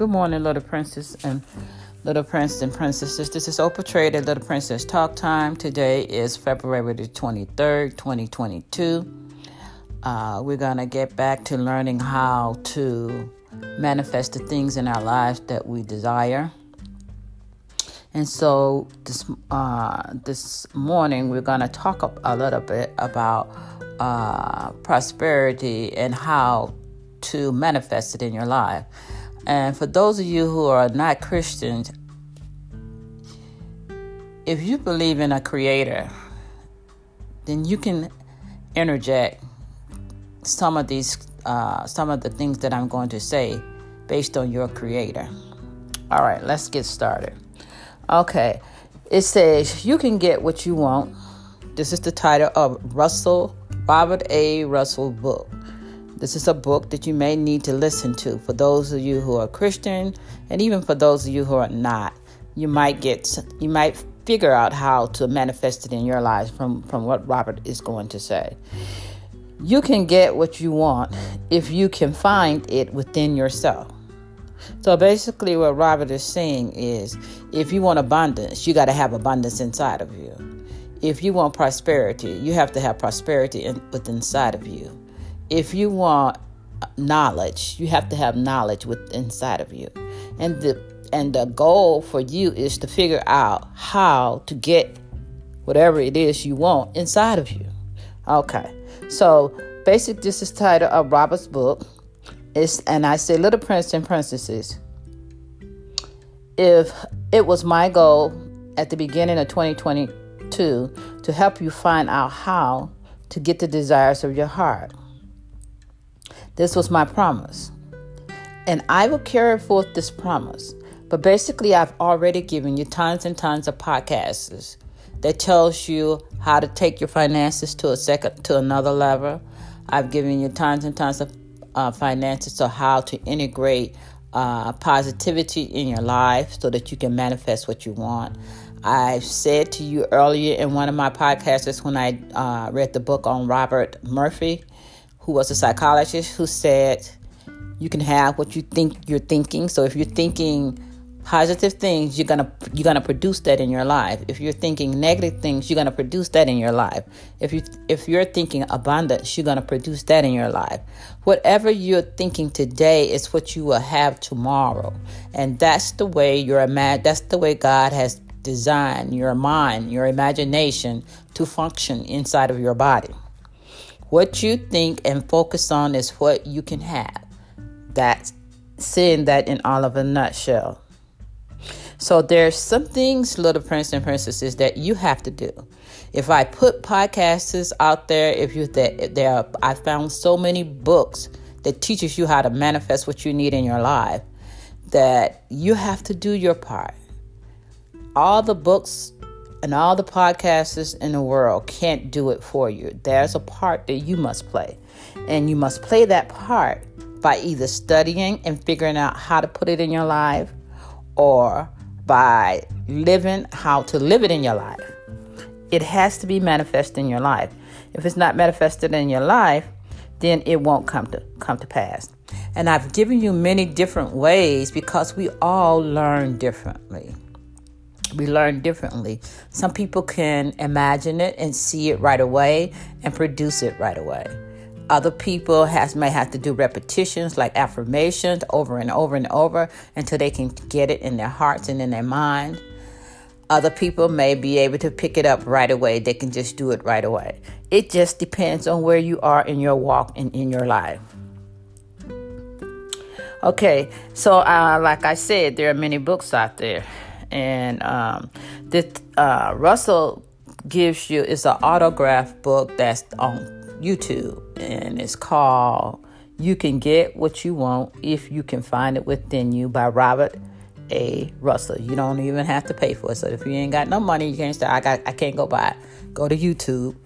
Good morning, little princess and little prince and princesses. This is Oprah Trade at Little Princess Talk Time. Today is February the 23rd, 2022. Uh, we're going to get back to learning how to manifest the things in our lives that we desire. And so this uh, this morning we're going to talk a little bit about uh, prosperity and how to manifest it in your life. And for those of you who are not Christians, if you believe in a creator, then you can interject some of these, uh, some of the things that I'm going to say based on your creator. All right, let's get started. Okay, it says you can get what you want. This is the title of Russell Robert A. Russell book. This is a book that you may need to listen to for those of you who are Christian and even for those of you who are not. You might get you might figure out how to manifest it in your lives from from what Robert is going to say. You can get what you want if you can find it within yourself. So basically what Robert is saying is if you want abundance, you got to have abundance inside of you. If you want prosperity, you have to have prosperity in, within inside of you if you want knowledge, you have to have knowledge with inside of you. And the and the goal for you is to figure out how to get whatever it is you want inside of you. Okay. So basic this is title of Robert's book. It's and I say little prince and princesses. If it was my goal at the beginning of 2022 to help you find out how to get the desires of your heart this was my promise. And I will carry forth this promise. But basically, I've already given you tons and tons of podcasts that tells you how to take your finances to a second to another level. I've given you tons and tons of uh, finances so how to integrate uh, positivity in your life so that you can manifest what you want. I said to you earlier in one of my podcasts when I uh, read the book on Robert Murphy who was a psychologist who said you can have what you think you're thinking. So if you're thinking positive things, you're gonna you're gonna produce that in your life. If you're thinking negative things, you're gonna produce that in your life. If you if you're thinking abundance, you're gonna produce that in your life. Whatever you're thinking today is what you will have tomorrow, and that's the way your imag- That's the way God has designed your mind, your imagination to function inside of your body. What you think and focus on is what you can have. That's saying that in all of a nutshell. So there's some things, little prince and princesses, that you have to do. If I put podcasts out there, if you that there, are, I found so many books that teaches you how to manifest what you need in your life that you have to do your part. All the books and all the podcasters in the world can't do it for you. There's a part that you must play. And you must play that part by either studying and figuring out how to put it in your life or by living how to live it in your life. It has to be manifested in your life. If it's not manifested in your life, then it won't come to come to pass. And I've given you many different ways because we all learn differently we learn differently. Some people can imagine it and see it right away and produce it right away. Other people has may have to do repetitions like affirmations over and over and over until they can get it in their hearts and in their mind. Other people may be able to pick it up right away. They can just do it right away. It just depends on where you are in your walk and in your life. Okay, so uh, like I said, there are many books out there and um, this uh, Russell gives you it's an autograph book that's on YouTube, and it's called "You Can Get What You Want If You Can Find It Within You" by Robert A. Russell. You don't even have to pay for it. So if you ain't got no money, you can't say I got I can't go buy it. Go to YouTube,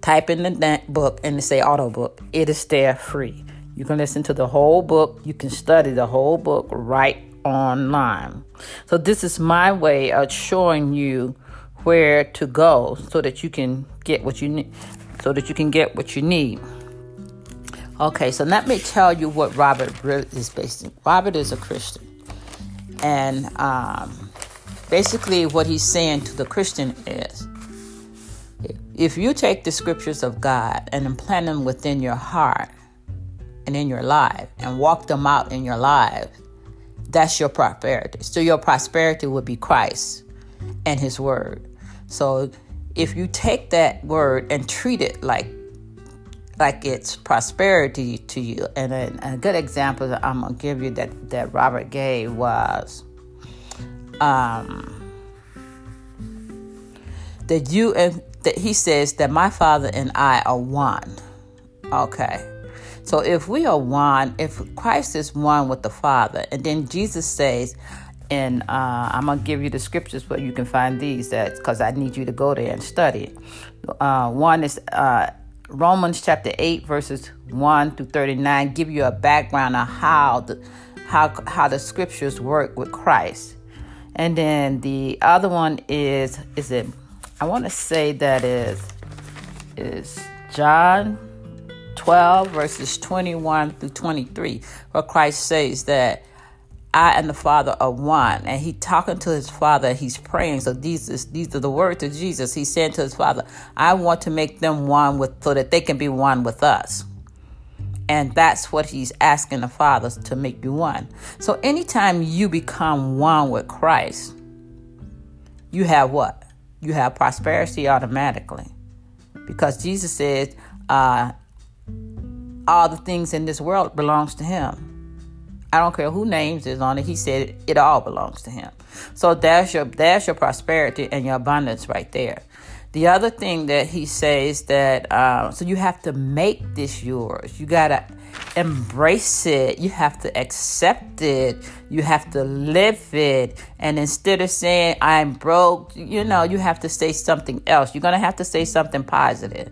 type in the book, and say auto book. It is there free. You can listen to the whole book. You can study the whole book right online. So this is my way of showing you where to go so that you can get what you need so that you can get what you need. Okay, so let me tell you what Robert is based in. Robert is a Christian. And um, basically, what he's saying to the Christian is if you take the scriptures of God and implant them within your heart and in your life and walk them out in your life, that's your prosperity. So your prosperity would be Christ and his word. So if you take that word and treat it like like it's prosperity to you, and a, a good example that I'm gonna give you that that Robert gave was um, that you and that he says that my father and I are one. Okay. So if we are one, if Christ is one with the Father, and then Jesus says, and uh, I'm gonna give you the scriptures where you can find these, that because I need you to go there and study. Uh, one is uh, Romans chapter eight, verses one through thirty-nine, give you a background on how the how how the scriptures work with Christ, and then the other one is is it? I want to say that is is John 12 verses 21 through 23 where Christ says that I and the Father are one and he talking to his father he's praying so these is, these are the words of Jesus he's saying to his father I want to make them one with so that they can be one with us and that's what he's asking the Father to make you one. So anytime you become one with Christ, you have what? you have prosperity automatically. Because Jesus said, uh, all the things in this world belongs to him. I don't care who names is on it. He said it all belongs to him. So that's your there's your prosperity and your abundance right there. The other thing that he says that uh, so you have to make this yours. You gotta embrace it. You have to accept it. You have to live it. And instead of saying, I'm broke, you know, you have to say something else. You're to have to say something positive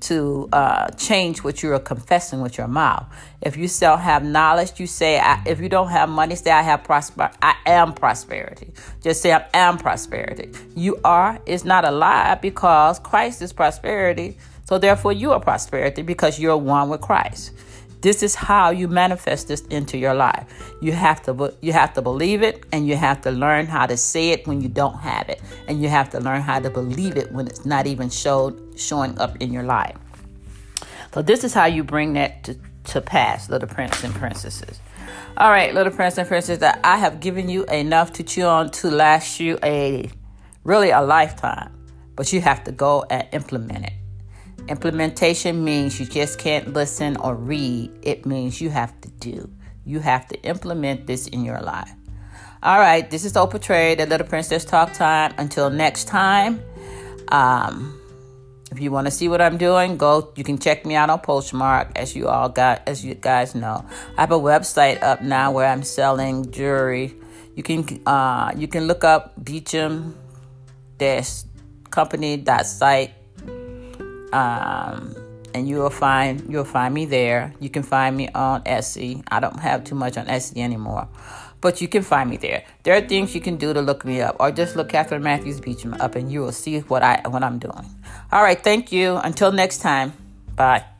to uh, change what you're confessing with your mouth. If you still have knowledge, you say, if you don't have money, say, I have prosper. I am prosperity. Just say, I am prosperity. You are is not a lie because Christ is prosperity. So therefore, you are prosperity because you're one with Christ. This is how you manifest this into your life. You have to you have to believe it and you have to learn how to say it when you don't have it. And you have to learn how to believe it when it's not even showed showing up in your life. So this is how you bring that to, to pass, little prince and princesses. All right, little prince and princesses, I have given you enough to chew on to last you a really a lifetime. But you have to go and implement it. Implementation means you just can't listen or read, it means you have to do. You have to implement this in your life. All right, this is Oprah Trade, the Little Princess Talk Time. Until next time, um, if you want to see what I'm doing, go. You can check me out on Poshmark, as you all got, as you guys know. I have a website up now where I'm selling jewelry. You can uh, you can look up Beecham dash company dot site um, and you will find you'll find me there. You can find me on Etsy. I don't have too much on Etsy anymore, but you can find me there. There are things you can do to look me up, or just look Catherine Matthews Beecham up, and you will see what I what I'm doing. All right, thank you. Until next time, bye.